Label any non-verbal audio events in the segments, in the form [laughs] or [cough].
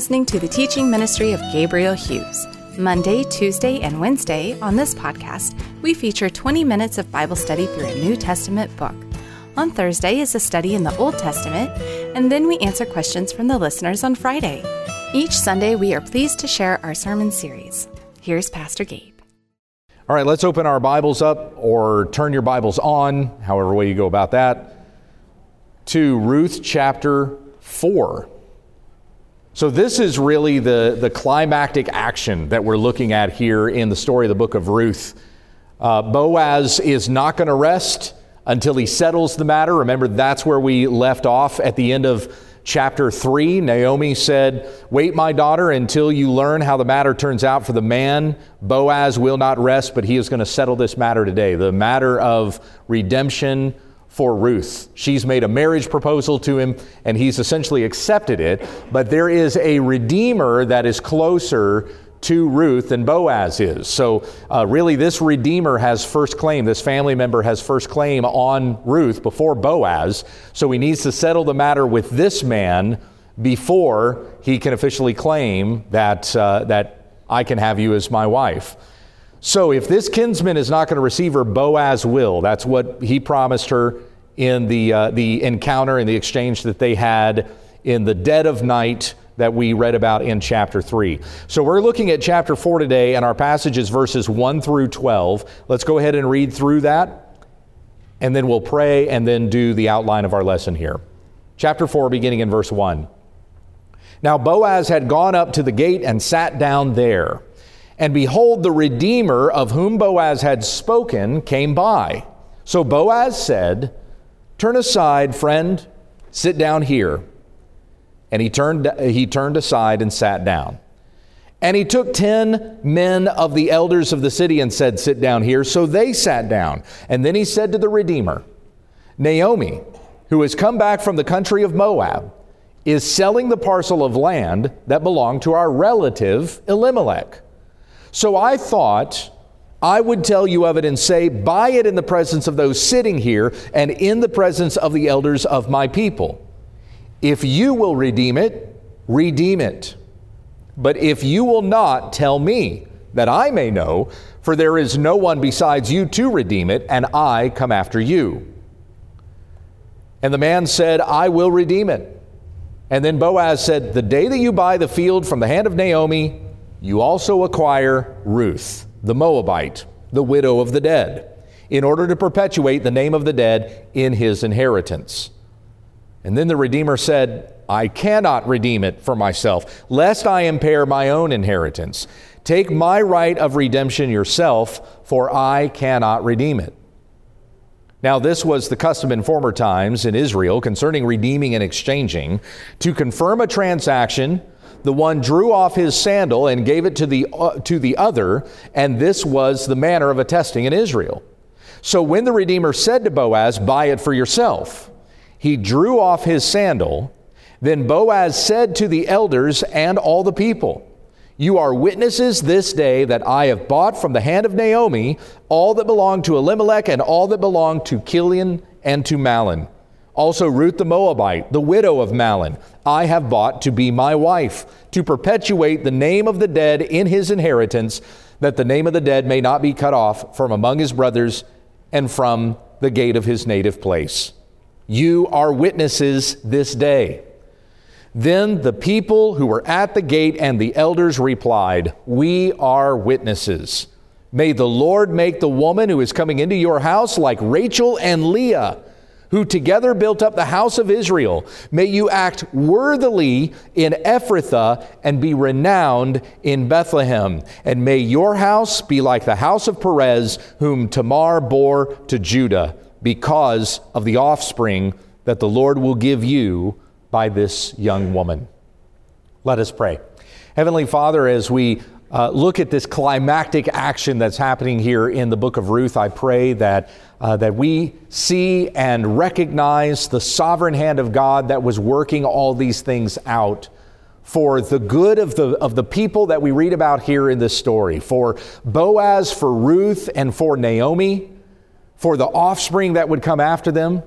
Listening to the teaching ministry of Gabriel Hughes. Monday, Tuesday, and Wednesday on this podcast, we feature 20 minutes of Bible study through a New Testament book. On Thursday is a study in the Old Testament, and then we answer questions from the listeners on Friday. Each Sunday, we are pleased to share our sermon series. Here's Pastor Gabe. All right, let's open our Bibles up or turn your Bibles on, however way you go about that, to Ruth chapter 4. So, this is really the, the climactic action that we're looking at here in the story of the book of Ruth. Uh, Boaz is not going to rest until he settles the matter. Remember, that's where we left off at the end of chapter 3. Naomi said, Wait, my daughter, until you learn how the matter turns out for the man. Boaz will not rest, but he is going to settle this matter today the matter of redemption for Ruth. She's made a marriage proposal to him and he's essentially accepted it, but there is a redeemer that is closer to Ruth than Boaz is. So, uh, really, this redeemer has first claim. This family member has first claim on Ruth before Boaz. So, he needs to settle the matter with this man before he can officially claim that, uh, that I can have you as my wife. So if this kinsman is not going to receive her, Boaz will. That's what he promised her in the, uh, the encounter and the exchange that they had in the dead of night that we read about in chapter 3. So we're looking at chapter 4 today, and our passage is verses 1 through 12. Let's go ahead and read through that, and then we'll pray and then do the outline of our lesson here. Chapter 4, beginning in verse 1. Now Boaz had gone up to the gate and sat down there. And behold, the Redeemer of whom Boaz had spoken came by. So Boaz said, Turn aside, friend, sit down here. And he turned, he turned aside and sat down. And he took ten men of the elders of the city and said, Sit down here. So they sat down. And then he said to the Redeemer, Naomi, who has come back from the country of Moab, is selling the parcel of land that belonged to our relative Elimelech. So I thought I would tell you of it and say, Buy it in the presence of those sitting here and in the presence of the elders of my people. If you will redeem it, redeem it. But if you will not, tell me, that I may know, for there is no one besides you to redeem it, and I come after you. And the man said, I will redeem it. And then Boaz said, The day that you buy the field from the hand of Naomi, you also acquire Ruth, the Moabite, the widow of the dead, in order to perpetuate the name of the dead in his inheritance. And then the Redeemer said, I cannot redeem it for myself, lest I impair my own inheritance. Take my right of redemption yourself, for I cannot redeem it. Now, this was the custom in former times in Israel concerning redeeming and exchanging. To confirm a transaction, the one drew off his sandal and gave it to the, uh, to the other, and this was the manner of attesting in Israel. So when the Redeemer said to Boaz, Buy it for yourself, he drew off his sandal. Then Boaz said to the elders and all the people, You are witnesses this day that I have bought from the hand of Naomi all that belonged to Elimelech and all that belonged to Chilion and to Mahlon also, Ruth the Moabite, the widow of Mahlon, I have bought to be my wife, to perpetuate the name of the dead in his inheritance, that the name of the dead may not be cut off from among his brothers and from the gate of his native place. You are witnesses this day. Then the people who were at the gate and the elders replied, We are witnesses. May the Lord make the woman who is coming into your house like Rachel and Leah who together built up the house of Israel. May you act worthily in Ephrathah and be renowned in Bethlehem. And may your house be like the house of Perez, whom Tamar bore to Judah, because of the offspring that the Lord will give you by this young woman. Let us pray. Heavenly Father, as we uh, look at this climactic action that's happening here in the book of Ruth, I pray that, uh, that we see and recognize the sovereign hand of God that was working all these things out for the good of the, of the people that we read about here in this story, for Boaz, for Ruth, and for Naomi, for the offspring that would come after them.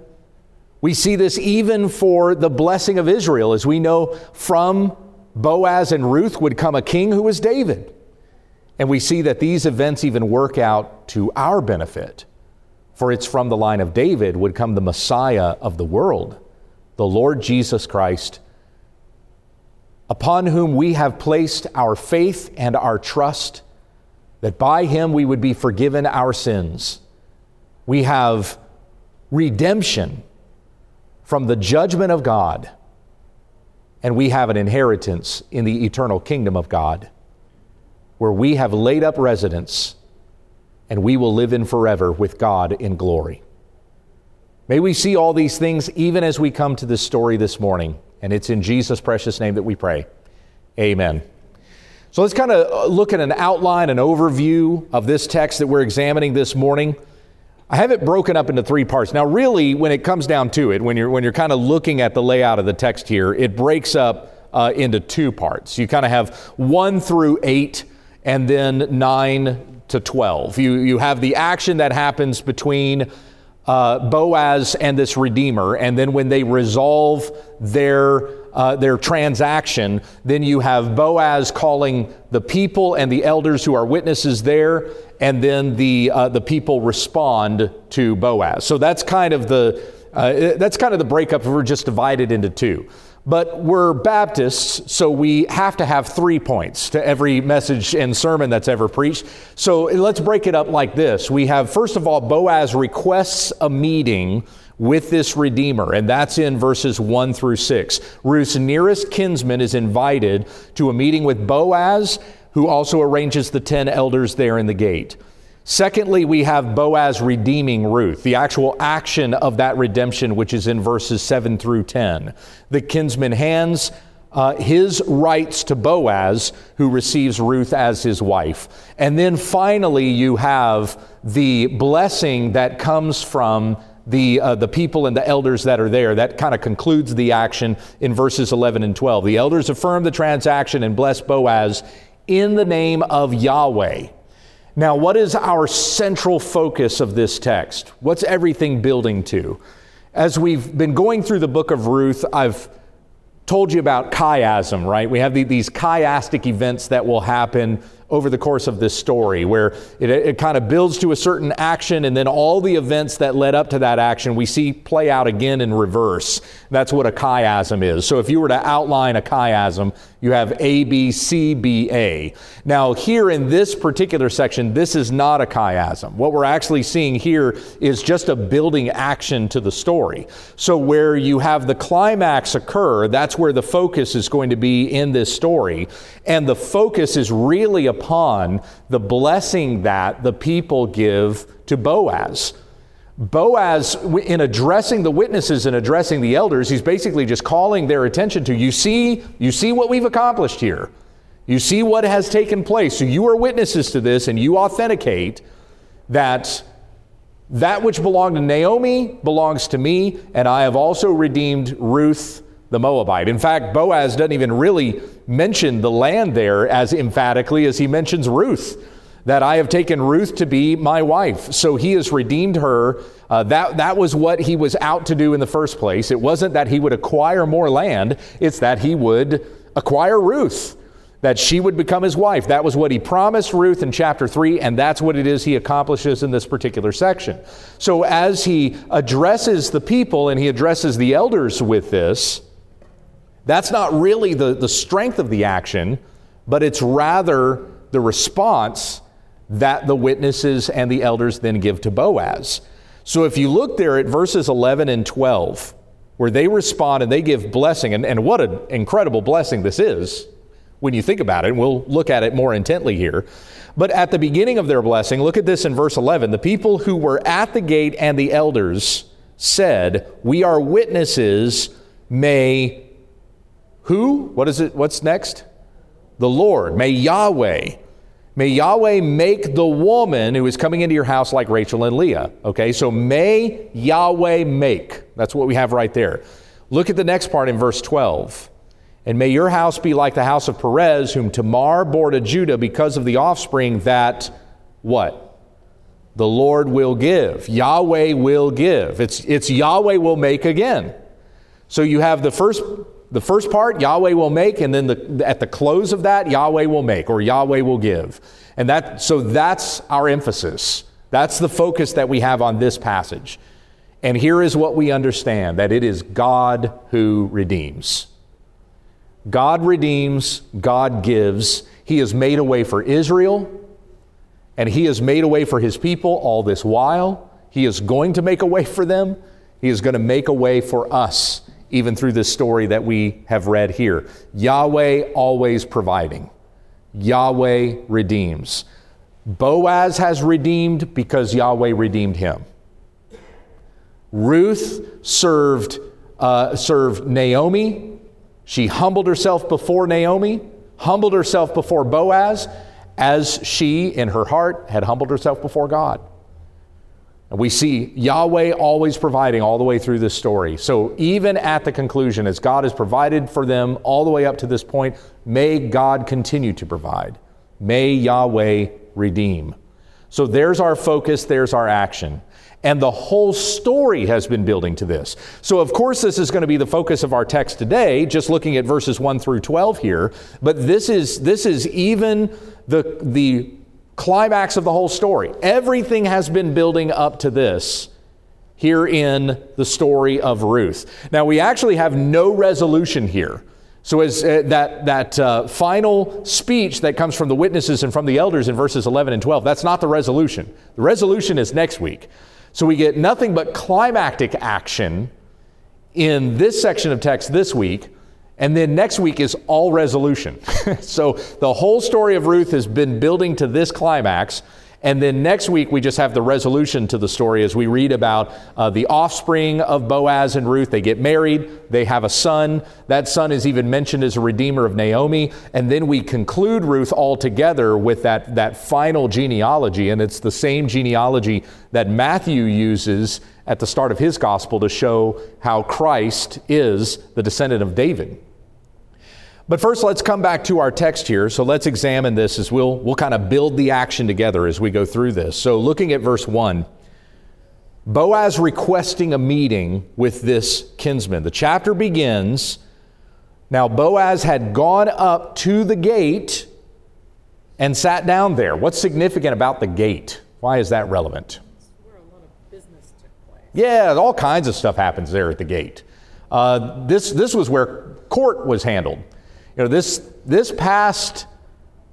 We see this even for the blessing of Israel, as we know from Boaz and Ruth would come a king who was David. And we see that these events even work out to our benefit. For it's from the line of David would come the Messiah of the world, the Lord Jesus Christ, upon whom we have placed our faith and our trust, that by him we would be forgiven our sins. We have redemption from the judgment of God, and we have an inheritance in the eternal kingdom of God, where we have laid up residence and we will live in forever with God in glory. May we see all these things even as we come to this story this morning. And it's in Jesus' precious name that we pray. Amen. So let's kind of uh, look at an outline, an overview of this text that we're examining this morning. I have it broken up into three parts. Now, really, when it comes down to it, when you're, when you're kind of looking at the layout of the text here, it breaks up uh, into two parts. You kind of have one through eight, and then nine to 12. You, you have the action that happens between uh, Boaz and this Redeemer, and then when they resolve their uh, their transaction, then you have Boaz calling the people and the elders who are witnesses there, and then the uh, the people respond to Boaz. So that's kind of the uh, that's kind of the breakup. We're just divided into two. But we're Baptists, so we have to have three points to every message and sermon that's ever preached. So let's break it up like this. We have, first of all, Boaz requests a meeting with this Redeemer, and that's in verses 1 through 6. Ruth's nearest kinsman is invited to a meeting with Boaz, who also arranges the 10 elders there in the gate. Secondly, we have Boaz redeeming Ruth, the actual action of that redemption, which is in verses 7 through 10. The kinsman hands uh, his rights to Boaz, who receives Ruth as his wife. And then finally, you have the blessing that comes from the, uh, the people and the elders that are there. That kind of concludes the action in verses 11 and 12. The elders affirm the transaction and bless Boaz in the name of Yahweh. Now, what is our central focus of this text? What's everything building to? As we've been going through the book of Ruth, I've told you about chiasm, right? We have the, these chiastic events that will happen over the course of this story, where it, it kind of builds to a certain action, and then all the events that led up to that action we see play out again in reverse. That's what a chiasm is. So if you were to outline a chiasm, you have A, B, C, B, A. Now, here in this particular section, this is not a chiasm. What we're actually seeing here is just a building action to the story. So, where you have the climax occur, that's where the focus is going to be in this story. And the focus is really upon the blessing that the people give to Boaz. Boaz, in addressing the witnesses and addressing the elders, he's basically just calling their attention to you see, you see what we've accomplished here. You see what has taken place. So you are witnesses to this and you authenticate that that which belonged to Naomi belongs to me, and I have also redeemed Ruth the Moabite. In fact, Boaz doesn't even really mention the land there as emphatically as he mentions Ruth that I have taken Ruth to be my wife. So he has redeemed her. Uh, that, that was what he was out to do in the first place. It wasn't that he would acquire more land, it's that he would acquire Ruth, that she would become his wife. That was what he promised Ruth in chapter 3, and that's what it is he accomplishes in this particular section. So as he addresses the people and he addresses the elders with this, that's not really the, the strength of the action, but it's rather the response that the witnesses and the elders then give to Boaz. So if you look there at verses 11 and 12, where they respond and they give blessing, and, and what an incredible blessing this is when you think about it, and we'll look at it more intently here. But at the beginning of their blessing, look at this in verse 11. The people who were at the gate and the elders said, We are witnesses, may who? What is it? What's next? The Lord. May Yahweh May Yahweh make the woman who is coming into your house like Rachel and Leah. Okay, so may Yahweh make. That's what we have right there. Look at the next part in verse 12. And may your house be like the house of Perez, whom Tamar bore to Judah because of the offspring that, what? The Lord will give. Yahweh will give. It's, it's Yahweh will make again. So you have the first the first part, Yahweh will make, and then the, at the close of that, Yahweh will make, or Yahweh will give. And that, so that's our emphasis. That's the focus that we have on this passage. And here is what we understand that it is God who redeems. God redeems, God gives. He has made a way for Israel, and He has made a way for His people all this while. He is going to make a way for them. He is going to make a way for us even through this story that we have read here. Yahweh always providing, Yahweh redeems. Boaz has redeemed because Yahweh redeemed him. Ruth served, uh, served Naomi. She humbled herself before Naomi, humbled herself before Boaz, as she, in her heart, had humbled herself before God. We see Yahweh always providing all the way through this story. So even at the conclusion, as God has provided for them all the way up to this point, may God continue to provide. May Yahweh redeem. So there's our focus, there's our action. And the whole story has been building to this. So, of course, this is going to be the focus of our text today, just looking at verses 1 through 12 here. But this is, this is even the, the climax of the whole story. Everything has been building up to this here in the story of Ruth. Now, we actually have no resolution here. So, as uh, that, that uh, final speech that comes from the witnesses and from the elders in verses 11 and 12, that's not the resolution. The resolution is next week. So, we get nothing but climactic action in this section of text this week. And then next week is all resolution. [laughs] so the whole story of Ruth has been building to this climax. And then next week, we just have the resolution to the story as we read about uh, the offspring of Boaz and Ruth. They get married, they have a son. That son is even mentioned as a redeemer of Naomi. And then we conclude Ruth altogether with that, that final genealogy. And it's the same genealogy that Matthew uses at the start of his gospel to show how Christ is the descendant of David. But first, let's come back to our text here. So let's examine this as we'll, we'll kind of build the action together as we go through this. So, looking at verse 1, Boaz requesting a meeting with this kinsman. The chapter begins. Now, Boaz had gone up to the gate and sat down there. What's significant about the gate? Why is that relevant? Yeah, all kinds of stuff happens there at the gate. Uh, this, this was where court was handled. You know, this, this past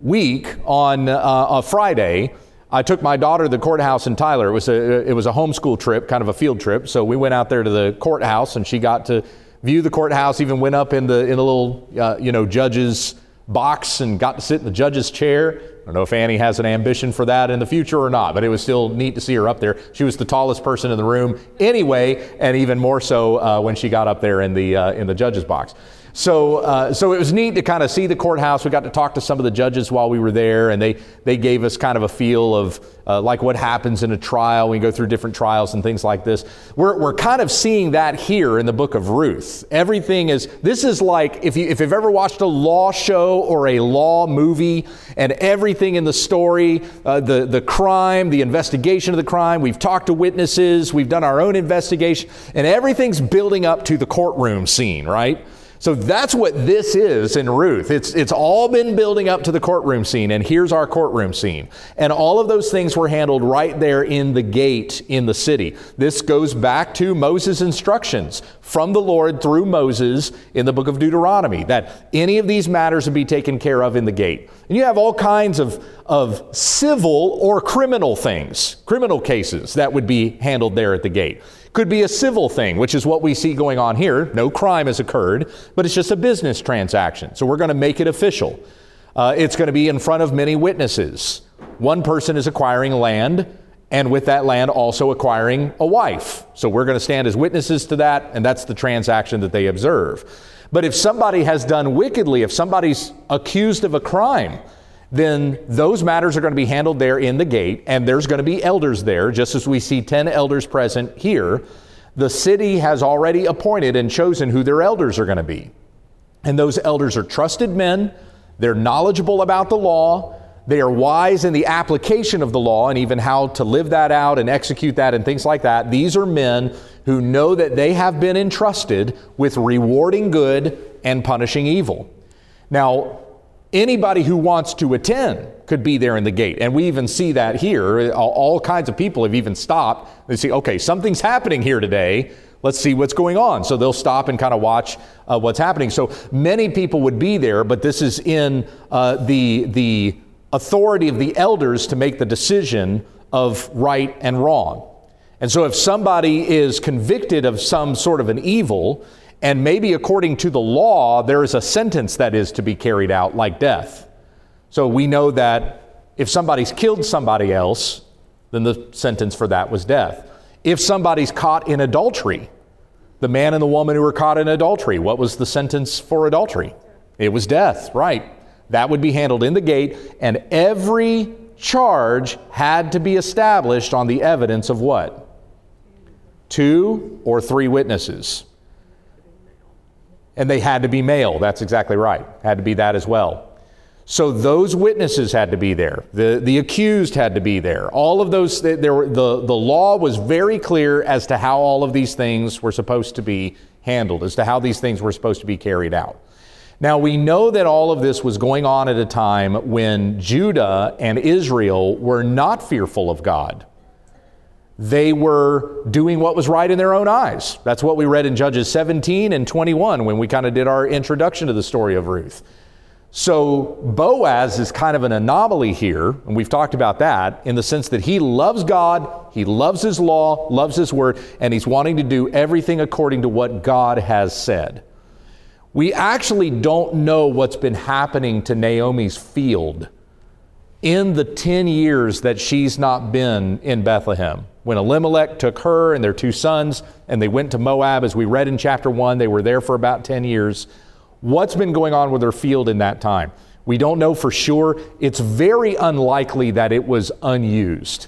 week on uh, a Friday, I took my daughter to the courthouse in Tyler. It was a it was a homeschool trip, kind of a field trip. So we went out there to the courthouse, and she got to view the courthouse. Even went up in the in the little uh, you know judge's box and got to sit in the judge's chair. I don't know if Annie has an ambition for that in the future or not, but it was still neat to see her up there. She was the tallest person in the room anyway, and even more so uh, when she got up there in the uh, in the judge's box. So, uh, so it was neat to kind of see the courthouse. We got to talk to some of the judges while we were there, and they, they gave us kind of a feel of uh, like what happens in a trial. We go through different trials and things like this. We're, we're kind of seeing that here in the book of Ruth. Everything is, this is like if, you, if you've ever watched a law show or a law movie, and everything in the story, uh, the, the crime, the investigation of the crime, we've talked to witnesses, we've done our own investigation, and everything's building up to the courtroom scene, right? So that's what this is in Ruth. It's, it's all been building up to the courtroom scene, and here's our courtroom scene. And all of those things were handled right there in the gate in the city. This goes back to Moses' instructions from the Lord through Moses in the book of Deuteronomy that any of these matters would be taken care of in the gate. And you have all kinds of, of civil or criminal things, criminal cases that would be handled there at the gate. Could be a civil thing, which is what we see going on here. No crime has occurred, but it's just a business transaction. So we're going to make it official. Uh, it's going to be in front of many witnesses. One person is acquiring land, and with that land, also acquiring a wife. So we're going to stand as witnesses to that, and that's the transaction that they observe. But if somebody has done wickedly, if somebody's accused of a crime, then those matters are going to be handled there in the gate, and there's going to be elders there, just as we see 10 elders present here. The city has already appointed and chosen who their elders are going to be. And those elders are trusted men, they're knowledgeable about the law, they are wise in the application of the law and even how to live that out and execute that and things like that. These are men who know that they have been entrusted with rewarding good and punishing evil. Now, anybody who wants to attend could be there in the gate. And we even see that here. All, kinds of people have even stopped. They see, okay, something's happening here today. Let's see what's going on. So they'll stop and kind of watch uh, what's happening. So many people would be there, but this is in uh, the, the authority of the elders to make the decision of right and wrong. And so if somebody is convicted of some sort of an evil, and maybe according to the law, there is a sentence that is to be carried out, like death. So we know that if somebody's killed somebody else, then the sentence for that was death. If somebody's caught in adultery, the man and the woman who were caught in adultery, what was the sentence for adultery? It was death, right? That would be handled in the gate, and every charge had to be established on the evidence of what? Two or three witnesses. And they had to be male. That's exactly right. Had to be that as well. So those witnesses had to be there. The, the accused had to be there. All of those, there were, the, the law was very clear as to how all of these things were supposed to be handled, as to how these things were supposed to be carried out. Now, we know that all of this was going on at a time when Judah and Israel were not fearful of God. They were doing what was right in their own eyes. That's what we read in Judges 17 and 21 when we kind of did our introduction to the story of Ruth. So Boaz is kind of an anomaly here, and we've talked about that in the sense that he loves God, he loves his law, loves his word, and he's wanting to do everything according to what God has said. We actually don't know what's been happening to Naomi's field in the 10 years that she's not been in Bethlehem. When Elimelech took her and their two sons and they went to Moab, as we read in chapter 1, they were there for about 10 years. What's been going on with her field in that time? We don't know for sure. It's very unlikely that it was unused.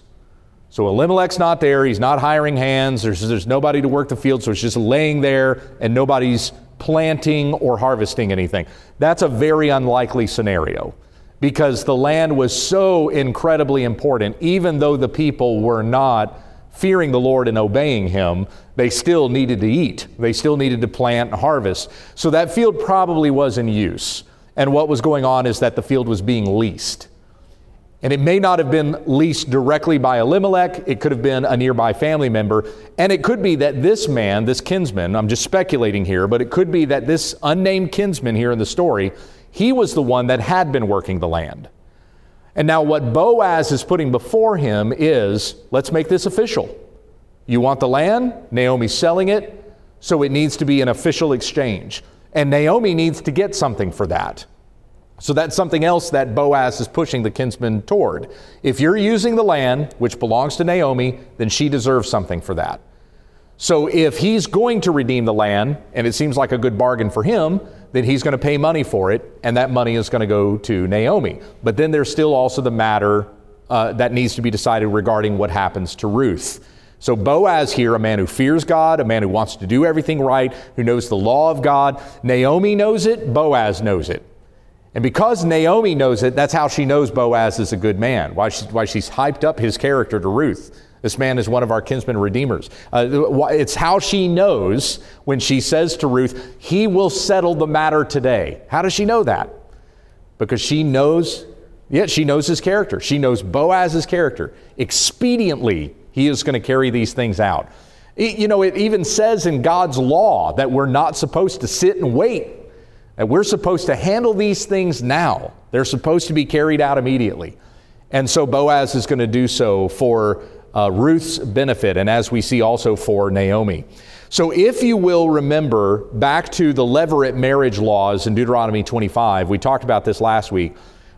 So Elimelech's not there. He's not hiring hands. There's, there's nobody to work the field, so it's just laying there and nobody's planting or harvesting anything. That's a very unlikely scenario because the land was so incredibly important, even though the people were not fearing the Lord and obeying Him, they still needed to eat. They still needed to plant and harvest. So that field probably was in use. And what was going on is that the field was being leased. And it may not have been leased directly by Elimelech, it could have been a nearby family member. And it could be that this man, this kinsman, I'm just speculating here, but it could be that this unnamed kinsman here in the story he was the one that had been working the land. And now, what Boaz is putting before him is let's make this official. You want the land? Naomi's selling it, so it needs to be an official exchange. And Naomi needs to get something for that. So that's something else that Boaz is pushing the kinsman toward. If you're using the land, which belongs to Naomi, then she deserves something for that. So if he's going to redeem the land, and it seems like a good bargain for him, then he's going to pay money for it, and that money is going to go to Naomi. But then there's still also the matter uh, that needs to be decided regarding what happens to Ruth. So Boaz here, a man who fears God, a man who wants to do everything right, who knows the law of God. Naomi knows it, Boaz knows it. And because Naomi knows it, that's how she knows Boaz is a good man, why, she, why she's hyped up his character to Ruth. This man is one of our kinsman redeemers. Uh, it's how she knows when she says to Ruth, He will settle the matter today. How does she know that? Because she knows, yeah, she knows his character. She knows Boaz's character. Expediently, he is going to carry these things out. You know, it even says in God's law that we're not supposed to sit and wait, that we're supposed to handle these things now. They're supposed to be carried out immediately. And so Boaz is going to do so for uh, Ruth's benefit, and as we see also for Naomi. So, if you will remember back to the levirate marriage laws in Deuteronomy 25, we talked about this last week.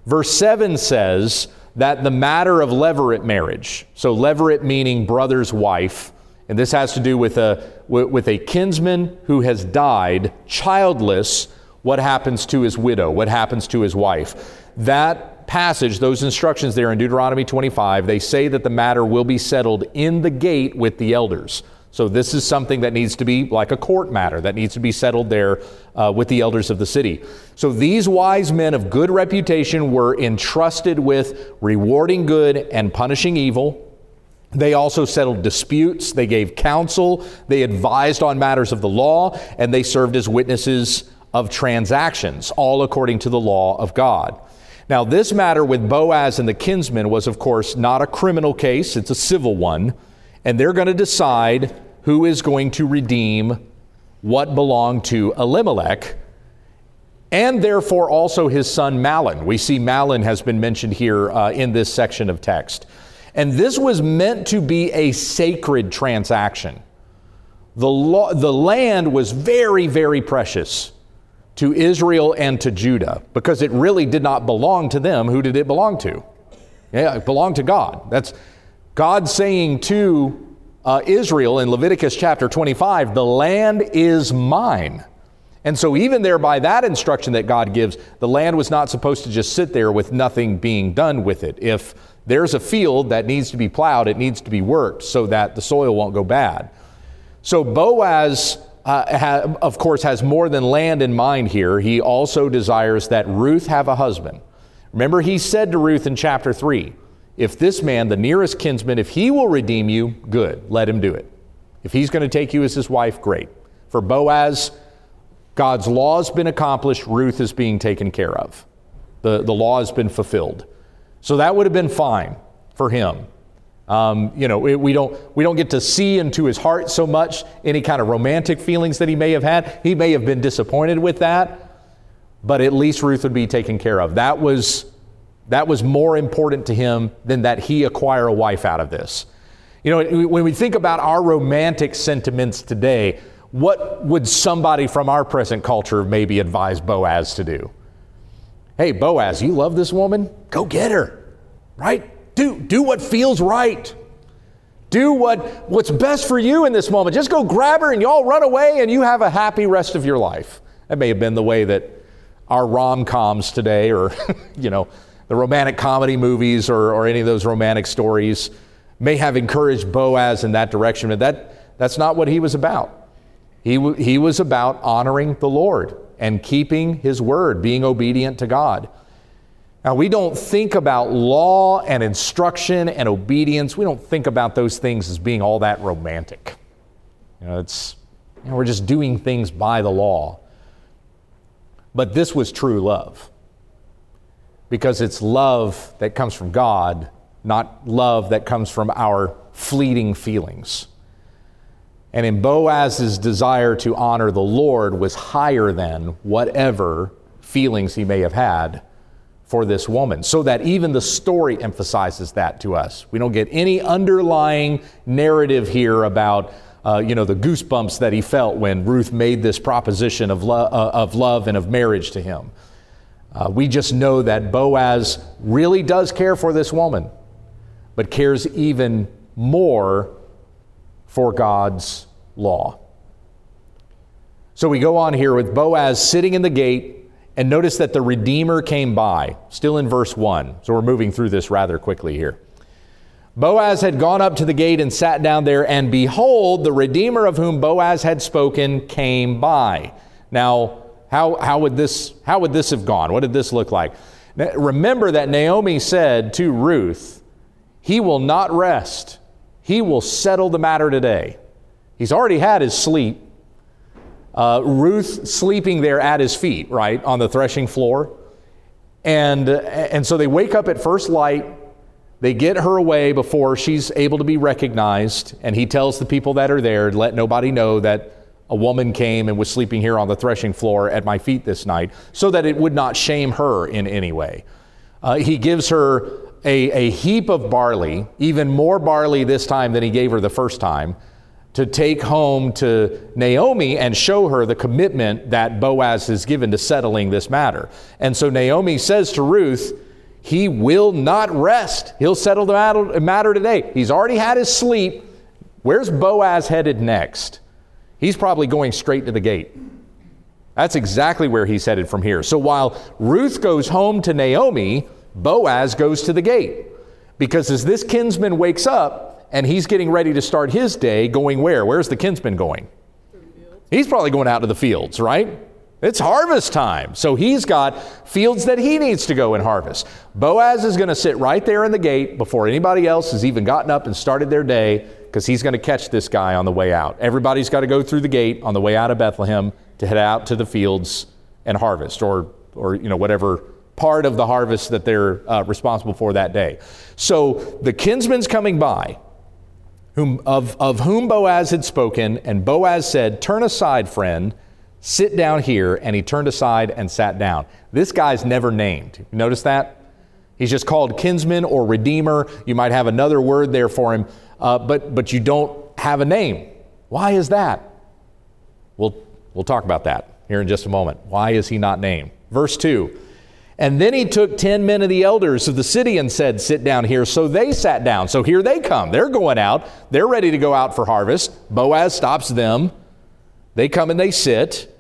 Verse 7 says that the matter of levirate marriage, so levirate meaning brother's wife, and this has to do with a, with a kinsman who has died childless, what happens to his widow, what happens to his wife. That passage, those instructions there in Deuteronomy 25, they say that the matter will be settled in the gate with the elders. So this is something that needs to be like a court matter that needs to be settled there uh, with the elders of the city. So these wise men of good reputation were entrusted with rewarding good and punishing evil. They also settled disputes, they gave counsel, they advised on matters of the law, and they served as witnesses of transactions, all according to the law of God. Now, this matter with Boaz and the kinsman was, of course, not a criminal case, it's a civil one, and they're going to decide who is going to redeem what belonged to Elimelech and therefore also his son Mahlon. We see Mahlon has been mentioned here uh, in this section of text. And this was meant to be a sacred transaction. The, lo- the land was very, very precious to Israel and to Judah because it really did not belong to them. Who did it belong to? Yeah, it belonged to God. That's God saying to uh, Israel in Leviticus chapter 25, The land is mine. And so, even there, by that instruction that God gives, the land was not supposed to just sit there with nothing being done with it. If there's a field that needs to be plowed, it needs to be worked so that the soil won't go bad. So, Boaz, uh, ha, of course, has more than land in mind here. He also desires that Ruth have a husband. Remember, he said to Ruth in chapter 3 if this man, the nearest kinsman, if he will redeem you, good, let him do it. If he's going to take you as his wife, great. For Boaz, God's law has been accomplished, Ruth is being taken care of. The, the law has been fulfilled. So that would have been fine for him. Um, you know, we don't, we don't get to see into his heart so much any kind of romantic feelings that he may have had. He may have been disappointed with that, but at least Ruth would be taken care of. That was, that was more important to him than that he acquire a wife out of this. You know, when we think about our romantic sentiments today, what would somebody from our present culture maybe advise Boaz to do? Hey, Boaz, you love this woman? Go get her, right? Do, do what feels right. Do what, what's best for you in this moment. Just go grab her and y'all run away and you have a happy rest of your life. That may have been the way that our rom coms today, or, [laughs] you know, the romantic comedy movies or, or any of those romantic stories may have encouraged Boaz in that direction, but that, that's not what he was about. He, w- he was about honoring the Lord and keeping his word, being obedient to God. Now, we don't think about law and instruction and obedience, we don't think about those things as being all that romantic. You know, it's, you know, we're just doing things by the law. But this was true love because it's love that comes from God, not love that comes from our fleeting feelings. And in Boaz's desire to honor the Lord was higher than whatever feelings he may have had for this woman. So that even the story emphasizes that to us. We don't get any underlying narrative here about. Uh, you know, the goosebumps that he felt when Ruth made this proposition of, lo- uh, of love and of marriage to him. Uh, we just know that Boaz really does care for this woman, but cares even more for God's law. So we go on here with Boaz sitting in the gate, and notice that the Redeemer came by, still in verse 1. So we're moving through this rather quickly here. Boaz had gone up to the gate and sat down there, and behold, the Redeemer of whom Boaz had spoken came by. Now, how, how, would, this, how would this have gone? What did this look like? Now, remember that Naomi said to Ruth, He will not rest he will settle the matter today. He's already had his sleep. Uh, Ruth sleeping there at his feet, right, on the threshing floor. And, and so they wake up at first light. They get her away before she's able to be recognized. And he tells the people that are there, let nobody know that a woman came and was sleeping here on the threshing floor at my feet this night, so that it would not shame her in any way. Uh, he gives her a, a heap of barley, even more barley this time than he gave her the first time, to take home to Naomi and show her the commitment that Boaz has given to settling this matter. And so Naomi says to Ruth, He will not rest. He'll settle the matter today. He's already had his sleep. Where's Boaz headed next? He's probably going straight to the gate. That's exactly where he's headed from here. So while Ruth goes home to Naomi, Boaz goes to the gate. Because as this kinsman wakes up and he's getting ready to start his day, going where? Where's the kinsman going? He's probably going out to the fields, right? It's harvest time. So he's got fields that he needs to go and harvest. Boaz is going to sit right there in the gate before anybody else has even gotten up and started their day because he's going to catch this guy on the way out. Everybody's got to go through the gate on the way out of Bethlehem to head out to the fields and harvest, or, or you know, whatever part of the harvest that they're uh, responsible for that day. So the kinsman's coming by, whom, of, of whom Boaz had spoken, and Boaz said, Turn aside, friend, sit down here. And he turned aside and sat down. This guy's never named. Notice that? He's just called kinsman or redeemer. You might have another word there for him, uh, but, but you don't have a name. Why is that? We'll, we'll talk about that here in just a moment. Why is he not named? Verse 2 And then he took ten men of the elders of the city and said, Sit down here. So they sat down. So here they come. They're going out. They're ready to go out for harvest. Boaz stops them. They come and they sit.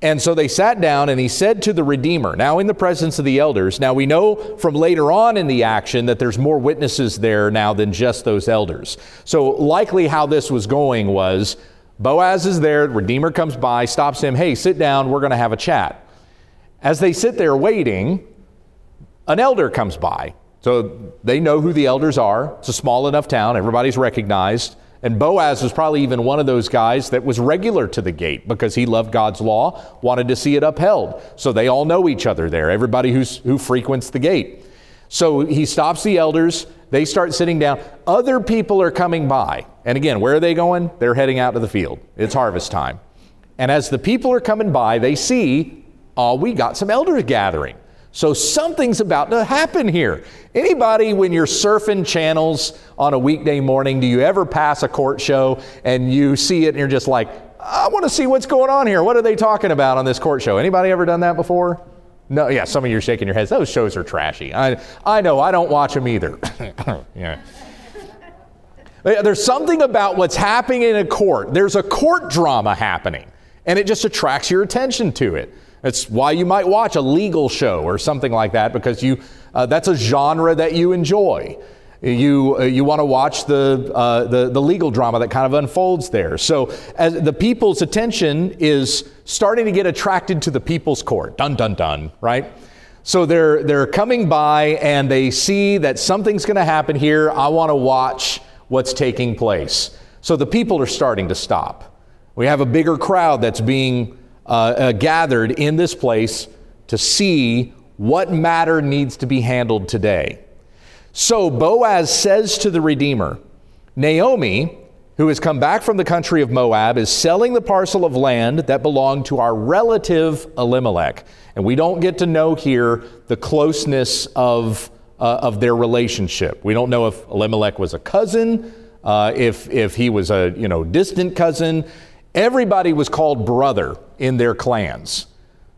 And so they sat down, and he said to the Redeemer, now in the presence of the elders. Now we know from later on in the action that there's more witnesses there now than just those elders. So likely how this was going was Boaz is there, Redeemer comes by, stops him, hey, sit down, we're going to have a chat. As they sit there waiting, an elder comes by. So they know who the elders are. It's a small enough town, everybody's recognized. And Boaz was probably even one of those guys that was regular to the gate because he loved God's law, wanted to see it upheld. So they all know each other there, everybody who's, who frequents the gate. So he stops the elders. They start sitting down. Other people are coming by. And again, where are they going? They're heading out to the field. It's harvest time. And as the people are coming by, they see, oh, we got some elders gathering. So something's about to happen here. Anybody, when you're surfing channels on a weekday morning, do you ever pass a court show and you see it and you're just like, I want to see what's going on here. What are they talking about on this court show? Anybody ever done that before? No, yeah, some of you are shaking your heads. Those shows are trashy. I, I know, I don't watch them either. [laughs] yeah. There's something about what's happening in a court. There's a court drama happening, and it just attracts your attention to it. That's why you might watch a legal show or something like that because you, uh, that's a genre that you enjoy. You, uh, you want to watch the, uh, the, the legal drama that kind of unfolds there. So as the people's attention is starting to get attracted to the people's court. Dun, dun, dun, right? So they're, they're coming by and they see that something's going to happen here. I want to watch what's taking place. So the people are starting to stop. We have a bigger crowd that's being uh, uh, gathered in this place to see what matter needs to be handled today. So Boaz says to the Redeemer, Naomi, who has come back from the country of Moab, is selling the parcel of land that belonged to our relative Elimelech. And we don't get to know here the closeness of, uh, of their relationship. We don't know if Elimelech was a cousin, uh, if, if he was a you know, distant cousin. Everybody was called brother in their clans.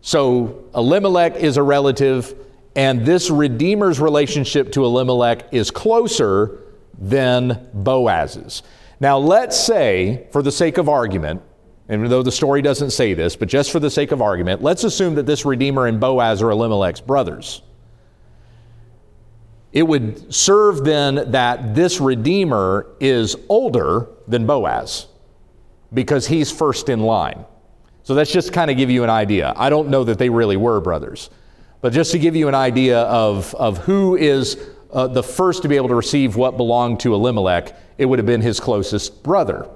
So Elimelech is a relative, and this Redeemer's relationship to Elimelech is closer than Boaz's. Now, let's say, for the sake of argument, and though the story doesn't say this, but just for the sake of argument, let's assume that this Redeemer and Boaz are Elimelech's brothers. It would serve then that this Redeemer is older than Boaz because he's first in line. So that's just kind of give you an idea. I don't know that they really were brothers, but just to give you an idea of, of who is uh, the first to be able to receive what belonged to Elimelech, it would have been his closest brother.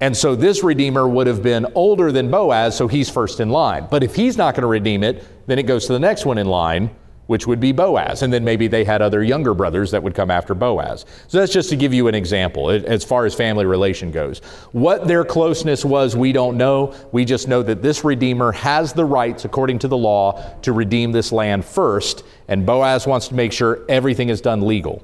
And so this Redeemer would have been older than Boaz, so he's first in line. But if he's not going to redeem it, then it goes to the next one in line, which would be Boaz. And then maybe they had other younger brothers that would come after Boaz. So that's just to give you an example as far as family relation goes. What their closeness was, we don't know. We just know that this Redeemer has the rights, according to the law, to redeem this land first. And Boaz wants to make sure everything is done legal.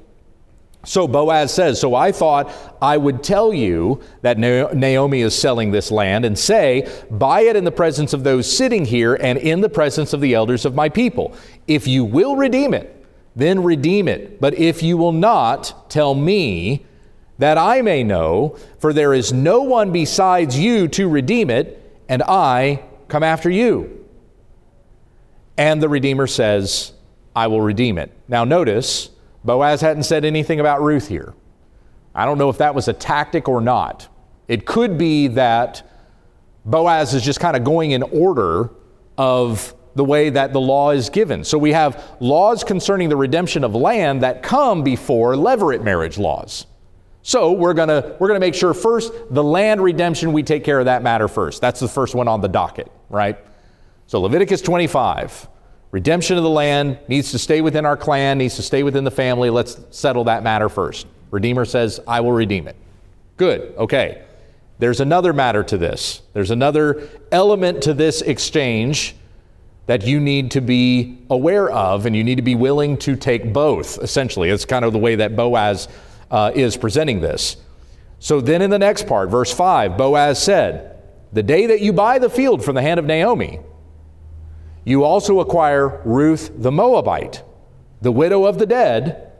So Boaz says, So I thought I would tell you that Naomi is selling this land and say, Buy it in the presence of those sitting here and in the presence of the elders of my people. If you will redeem it, then redeem it. But if you will not, tell me that I may know, for there is no one besides you to redeem it, and I come after you. And the Redeemer says, I will redeem it. Now notice, Boaz hadn't said anything about Ruth here. I don't know if that was a tactic or not. It could be that Boaz is just kind of going in order of the way that the law is given. So we have laws concerning the redemption of land that come before levirate marriage laws. So we're going to we're going to make sure first the land redemption we take care of that matter first. That's the first one on the docket, right? So Leviticus 25, redemption of the land needs to stay within our clan, needs to stay within the family. Let's settle that matter first. Redeemer says, I will redeem it. Good, okay. There's another matter to this. There's another element to this exchange that you need to be aware of, and you need to be willing to take both, essentially. It's kind of the way that Boaz uh, is presenting this. So then in the next part, verse 5, Boaz said, The day that you buy the field from the hand of Naomi, you also acquire Ruth the Moabite, the widow of the dead,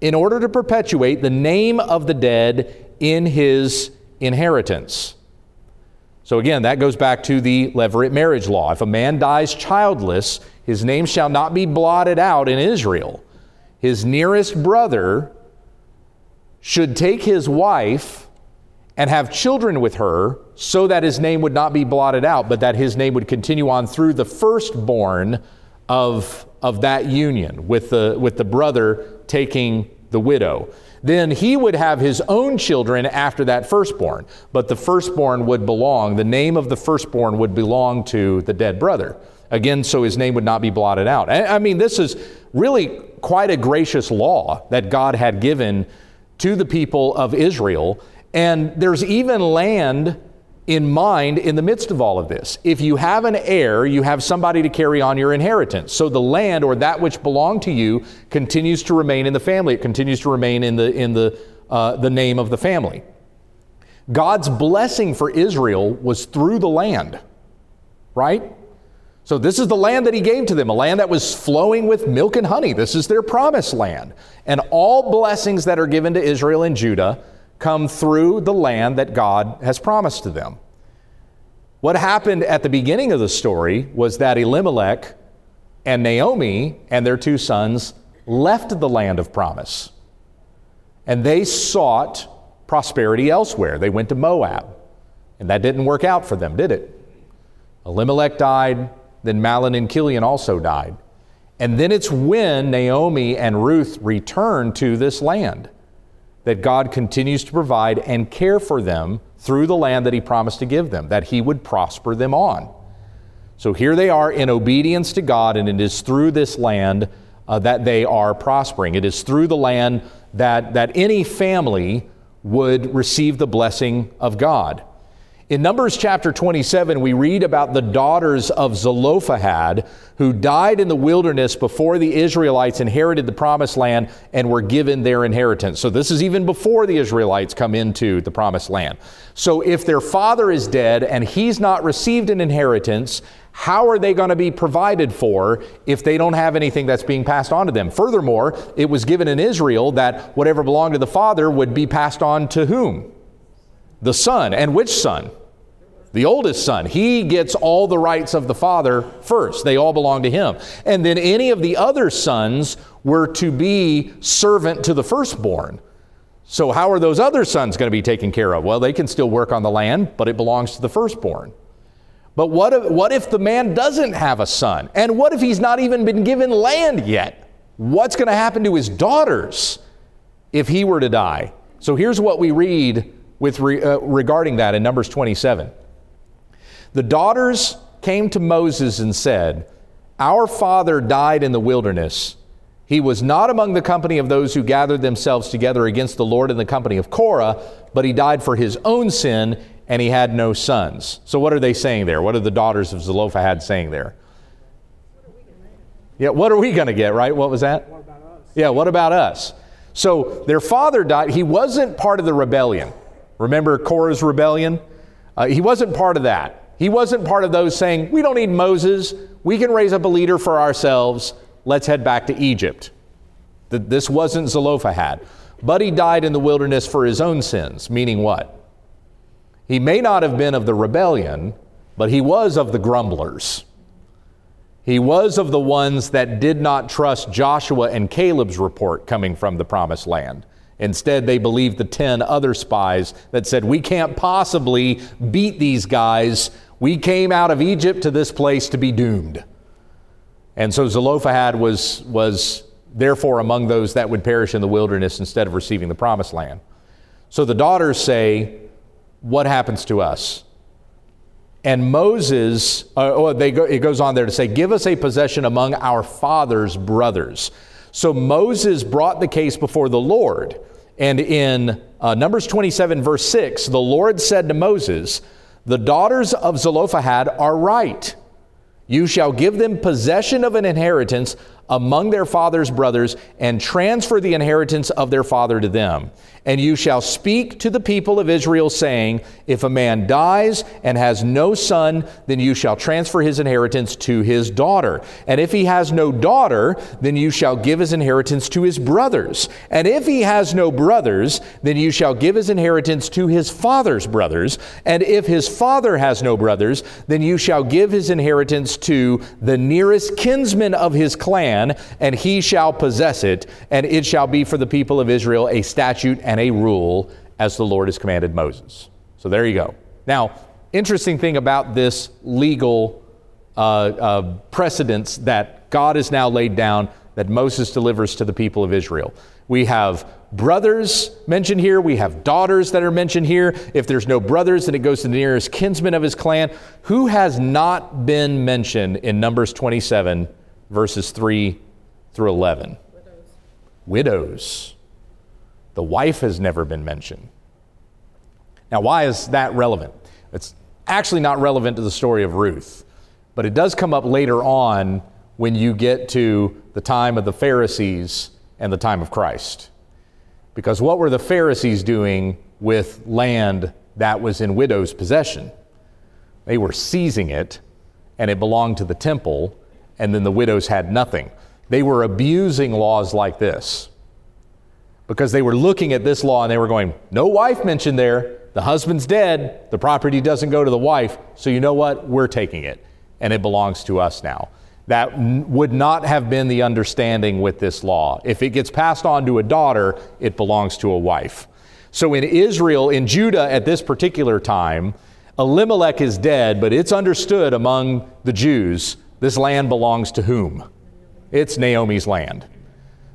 in order to perpetuate the name of the dead in his inheritance. So again, that goes back to the levirate marriage law. If a man dies childless, his name shall not be blotted out in Israel. His nearest brother should take his wife and have children with her so that his name would not be blotted out, but that his name would continue on through the firstborn of, of that union with the, with the brother taking the widow then he would have his own children after that firstborn. But the firstborn would belong, the name of the firstborn would belong to the dead brother. Again, so his name would not be blotted out. I mean, this is really quite a gracious law that God had given to the people of Israel. And there's even land in mind in the midst of all of this. If you have an heir, you have somebody to carry on your inheritance. So the land or that which belonged to you continues to remain in the family. It continues to remain in the in the uh, the name of the family. God's blessing for Israel was through the land, right? So this is the land that he gave to them, a land that was flowing with milk and honey. This is their promised land. And all blessings that are given to Israel and Judah come through the land that God has promised to them. What happened at the beginning of the story was that Elimelech and Naomi and their two sons left the land of promise. And they sought prosperity elsewhere. They went to Moab. And that didn't work out for them, did it? Elimelech died, then Mahlon and Chilion also died. And then it's when Naomi and Ruth returned to this land that God continues to provide and care for them through the land that He promised to give them, that He would prosper them on. So here they are in obedience to God, and it is through this land uh, that they are prospering. It is through the land that, that any family would receive the blessing of God. In Numbers chapter 27, we read about the daughters of Zelophehad who died in the wilderness before the Israelites inherited the promised land and were given their inheritance. So, this is even before the Israelites come into the promised land. So, if their father is dead and he's not received an inheritance, how are they going to be provided for if they don't have anything that's being passed on to them? Furthermore, it was given in Israel that whatever belonged to the father would be passed on to whom? The son. And which son? The oldest son. He gets all the rights of the father first. They all belong to him. And then any of the other sons were to be servant to the firstborn. So, how are those other sons going to be taken care of? Well, they can still work on the land, but it belongs to the firstborn. But what if, what if the man doesn't have a son? And what if he's not even been given land yet? What's going to happen to his daughters if he were to die? So, here's what we read with re, uh, regarding that in Numbers 27. The daughters came to Moses and said, Our father died in the wilderness. He was not among the company of those who gathered themselves together against the Lord in the company of Korah, but he died for his own sin, and he had no sons. So, what are they saying there? What are the daughters of Zelophehad saying there? Yeah, what are we going to get, right? What was that? What yeah, what about us? So, their father died. He wasn't part of the rebellion. Remember Korah's rebellion? Uh, he wasn't part of that. He wasn't part of those saying, We don't need Moses. We can raise up a leader for ourselves. Let's head back to Egypt. This wasn't Zelophehad. But he died in the wilderness for his own sins, meaning what? He may not have been of the rebellion, but he was of the grumblers. He was of the ones that did not trust Joshua and Caleb's report coming from the promised land. Instead, they believed the 10 other spies that said, We can't possibly beat these guys. We came out of Egypt to this place to be doomed. And so Zelophehad was, was therefore among those that would perish in the wilderness instead of receiving the promised land. So the daughters say, What happens to us? And Moses, uh, oh, they go, it goes on there to say, Give us a possession among our father's brothers. So Moses brought the case before the Lord. And in uh, Numbers 27, verse 6, the Lord said to Moses, The daughters of Zelophehad are right. You shall give them possession of an inheritance among their father's brothers and transfer the inheritance of their father to them. And you shall speak to the people of Israel, saying, If a man dies and has no son, then you shall transfer his inheritance to his daughter. And if he has no daughter, then you shall give his inheritance to his brothers. And if he has no brothers, then you shall give his inheritance to his father's brothers. And if his father has no brothers, then you shall give his inheritance to the nearest kinsman of his clan, and he shall possess it. And it shall be for the people of Israel a statute and a rule as the Lord has commanded Moses. So there you go. Now, interesting thing about this legal uh, uh, precedence that God has now laid down that Moses delivers to the people of Israel. We have brothers mentioned here. We have daughters that are mentioned here. If there's no brothers, then it goes to the nearest kinsman of his clan. Who has not been mentioned in Numbers 27, verses 3 through 11? Widows. Widows. The wife has never been mentioned. Now, why is that relevant? It's actually not relevant to the story of Ruth, but it does come up later on when you get to the time of the Pharisees and the time of Christ. Because what were the Pharisees doing with land that was in widows' possession? They were seizing it, and it belonged to the temple, and then the widows had nothing. They were abusing laws like this because they were looking at this law and they were going, no wife mentioned there. The husband's dead. The property doesn't go to the wife. So you know what? We're taking it. And it belongs to us now. That would not have been the understanding with this law. If it gets passed on to a daughter, it belongs to a wife. So in Israel, in Judah at this particular time, Elimelech is dead, but it's understood among the Jews this land belongs to whom? It's Naomi's land.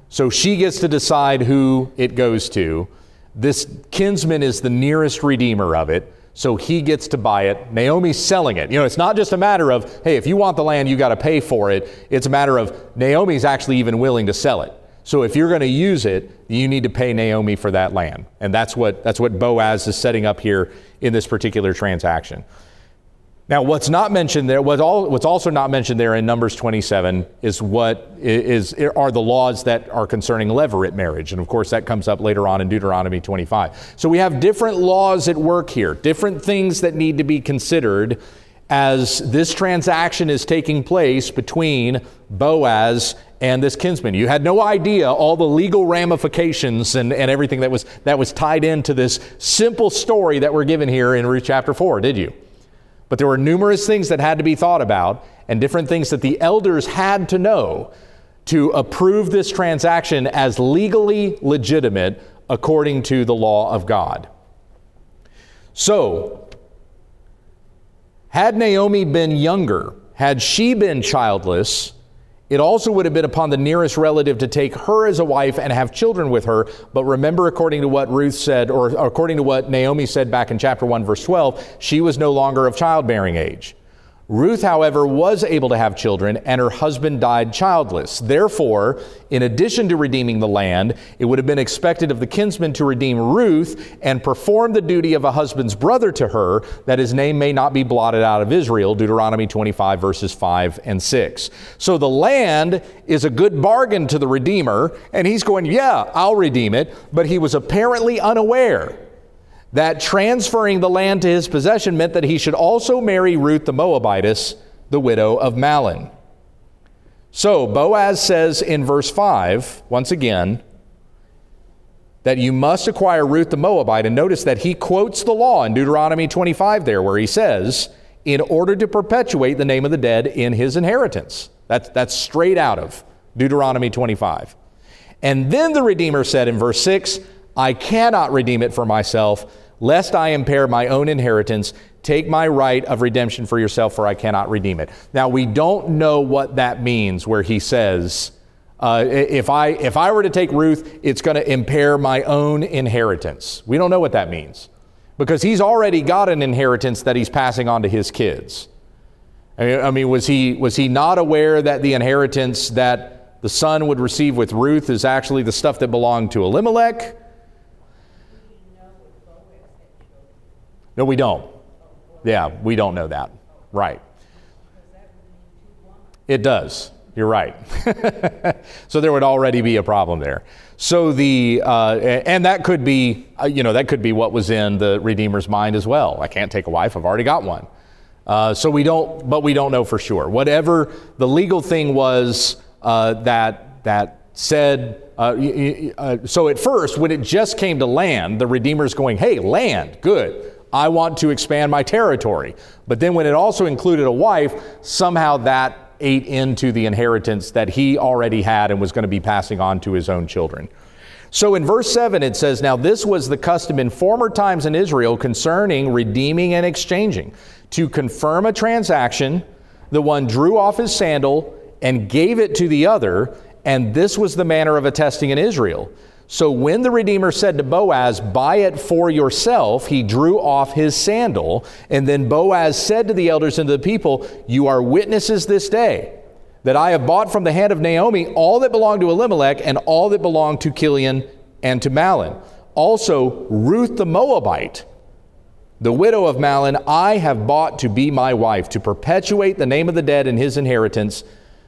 So she gets to decide who it goes to. This kinsman is the nearest redeemer of it, so he gets to buy it. Naomi's selling it. You know, it's not just a matter of, hey, if you want the land, you got to pay for it. It's a matter of Naomi's actually even willing to sell it. So if you're going to use it, you need to pay Naomi for that land. And that's what, that's what Boaz is setting up here in this particular transaction. Now, what's not mentioned there, what all, what's also not mentioned there in Numbers 27 is what is, are the laws that are concerning levirate marriage. And of course, that comes up later on in Deuteronomy 25. So we have different laws at work here, different things that need to be considered as this transaction is taking place between Boaz and this kinsman. You had no idea all the legal ramifications and, and everything that was, that was tied into this simple story that we're given here in Ruth chapter 4, did you? But there were numerous things that had to be thought about and different things that the elders had to know to approve this transaction as legally legitimate according to the law of God. So, had Naomi been younger, had she been childless, it also would have been upon the nearest relative to take her as a wife and have children with her. But remember, according to what Ruth said, or according to what Naomi said back in chapter 1, verse 12, she was no longer of childbearing age. Ruth, however, was able to have children, and her husband died childless. Therefore, in addition to redeeming the land, it would have been expected of the kinsman to redeem Ruth and perform the duty of a husband's brother to her, that his name may not be blotted out of Israel. Deuteronomy 25, verses 5 and 6. So the land is a good bargain to the Redeemer, and he's going, Yeah, I'll redeem it, but he was apparently unaware that transferring the land to his possession meant that he should also marry Ruth the Moabitess, the widow of Mahlon. So Boaz says in verse 5, once again, that you must acquire Ruth the Moabite. And notice that he quotes the law in Deuteronomy 25 there, where he says, in order to perpetuate the name of the dead in his inheritance. That's, that's straight out of Deuteronomy 25. And then the Redeemer said in verse 6, I cannot redeem it for myself, lest I impair my own inheritance. Take my right of redemption for yourself, for I cannot redeem it. Now, we don't know what that means where he says, uh, if, I, if I were to take Ruth, it's going to impair my own inheritance. We don't know what that means. because he's already got an inheritance that he's passing on to his kids. I mean, I mean, was, he, was he not aware that the inheritance that the son would receive with Ruth is actually the stuff that belonged to Elimelech? No, we don't. Yeah, we don't know that. Right. It does. You're right. [laughs] so there would already be a problem there. So the uh, and that could be uh, you know that could be what was in the Redeemer's mind as well. I can't take a wife. I've already got one. Uh, so we don't, but we don't know for sure. Whatever the legal thing was uh, that that said. Uh, uh, so at first, when it just came to land, the Redeemer's going, "Hey, land, good. I want to expand my territory." But then when it also included a wife, somehow that ate into the inheritance that he already had and was going to be passing on to his own children. So in verse 7, it says, Now this was the custom in former times in Israel concerning redeeming and exchanging. To confirm a transaction, the one drew off his sandal and gave it to the other, and this was the manner of attesting in Israel. So when the Redeemer said to Boaz, Buy it for yourself, he drew off his sandal. And then Boaz said to the elders and to the people, You are witnesses this day that I have bought from the hand of Naomi all that belonged to Elimelech and all that belonged to Chilion and to Mahlon. Also, Ruth the Moabite, the widow of Mahlon, I have bought to be my wife, to perpetuate the name of the dead in his inheritance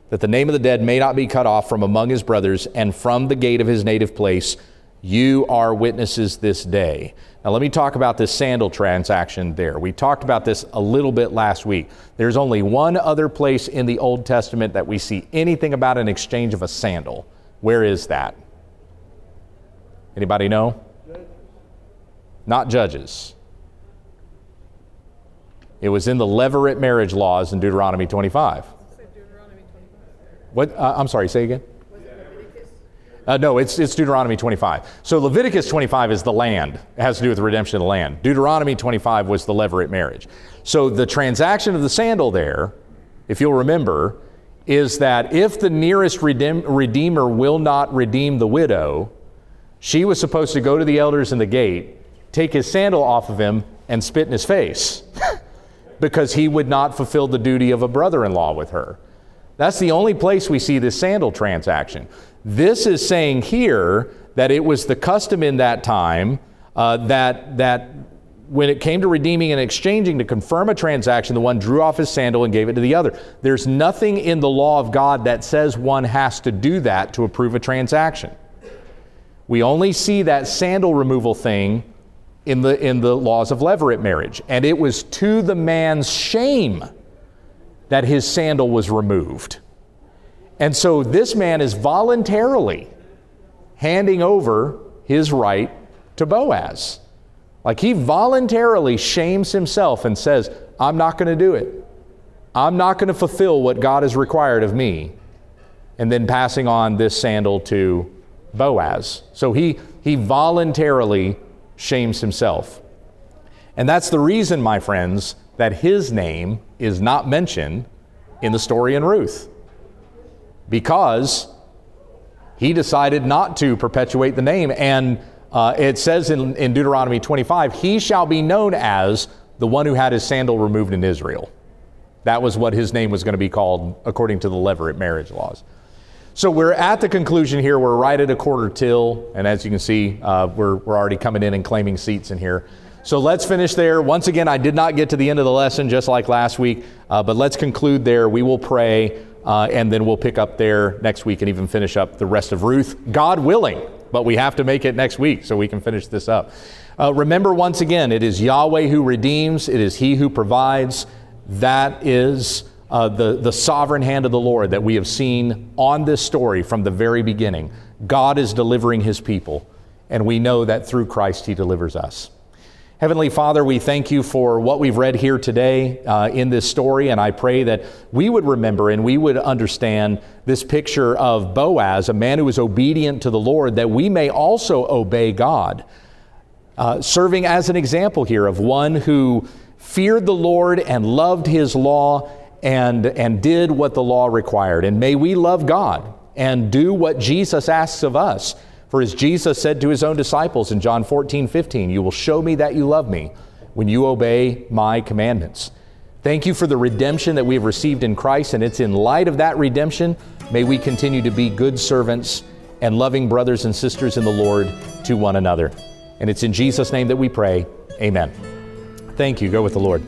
that the name of the dead may not be cut off from among his brothers and from the gate of his native place. You are witnesses this day. Now, let me talk about this sandal transaction there. We talked about this a little bit last week. There's only one other place in the Old Testament that we see anything about an exchange of a sandal. Where is that? Anybody know? Not Judges. It was in the levirate marriage laws in Deuteronomy 25. What? Uh, I'm sorry, say again. Uh, no, it's, it's Deuteronomy 25. So Leviticus 25 is the land. It has to do with the redemption of the land. Deuteronomy 25 was the levirate marriage. So the transaction of the sandal there, if you'll remember, is that if the nearest redeem, redeemer will not redeem the widow, she was supposed to go to the elders in the gate, take his sandal off of him, and spit in his face [laughs] because he would not fulfill the duty of a brother in law with her. That's the only place we see this sandal transaction. This is saying here that it was the custom in that time uh, that, that when it came to redeeming and exchanging to confirm a transaction, the one drew off his sandal and gave it to the other. There's nothing in the law of God that says one has to do that to approve a transaction. We only see that sandal removal thing in the, in the laws of levirate marriage. And it was to the man's shame that his sandal was removed. And so this man is voluntarily handing over his right to Boaz. Like he voluntarily shames himself and says, I'm not going to do it. I'm not going to fulfill what God has required of me. And then passing on this sandal to Boaz. So he, he voluntarily shames himself. And that's the reason, my friends, that his name is not mentioned in the story in Ruth because he decided not to perpetuate the name. And uh, it says in, in Deuteronomy 25, he shall be known as the one who had his sandal removed in Israel. That was what his name was going to be called according to the levirate marriage laws. So we're at the conclusion here. We're right at a quarter till, and as you can see, uh, we're, we're already coming in and claiming seats in here. So let's finish there. Once again, I did not get to the end of the lesson just like last week, uh, but let's conclude there. We will pray, uh, and then we'll pick up there next week and even finish up the rest of Ruth, God willing. But we have to make it next week so we can finish this up. Uh, remember once again, it is Yahweh who redeems, it is He who provides. That is uh, the, the sovereign hand of the Lord that we have seen on this story from the very beginning. God is delivering His people, and we know that through Christ He delivers us. Heavenly Father, we thank you for what we've read here today uh, in this story, and I pray that we would remember and we would understand this picture of Boaz, a man who was obedient to the Lord, that we may also obey God. Uh, serving as an example here of one who feared the Lord and loved his law and, and did what the law required. And may we love God and do what Jesus asks of us For as Jesus said to his own disciples in John 14, 15, you will show me that you love me when you obey my commandments. Thank you for the redemption that we have received in Christ, and it's in light of that redemption, may we continue to be good servants and loving brothers and sisters in the Lord to one another. And it's in Jesus' name that we pray. Amen. Thank you. Go with the Lord.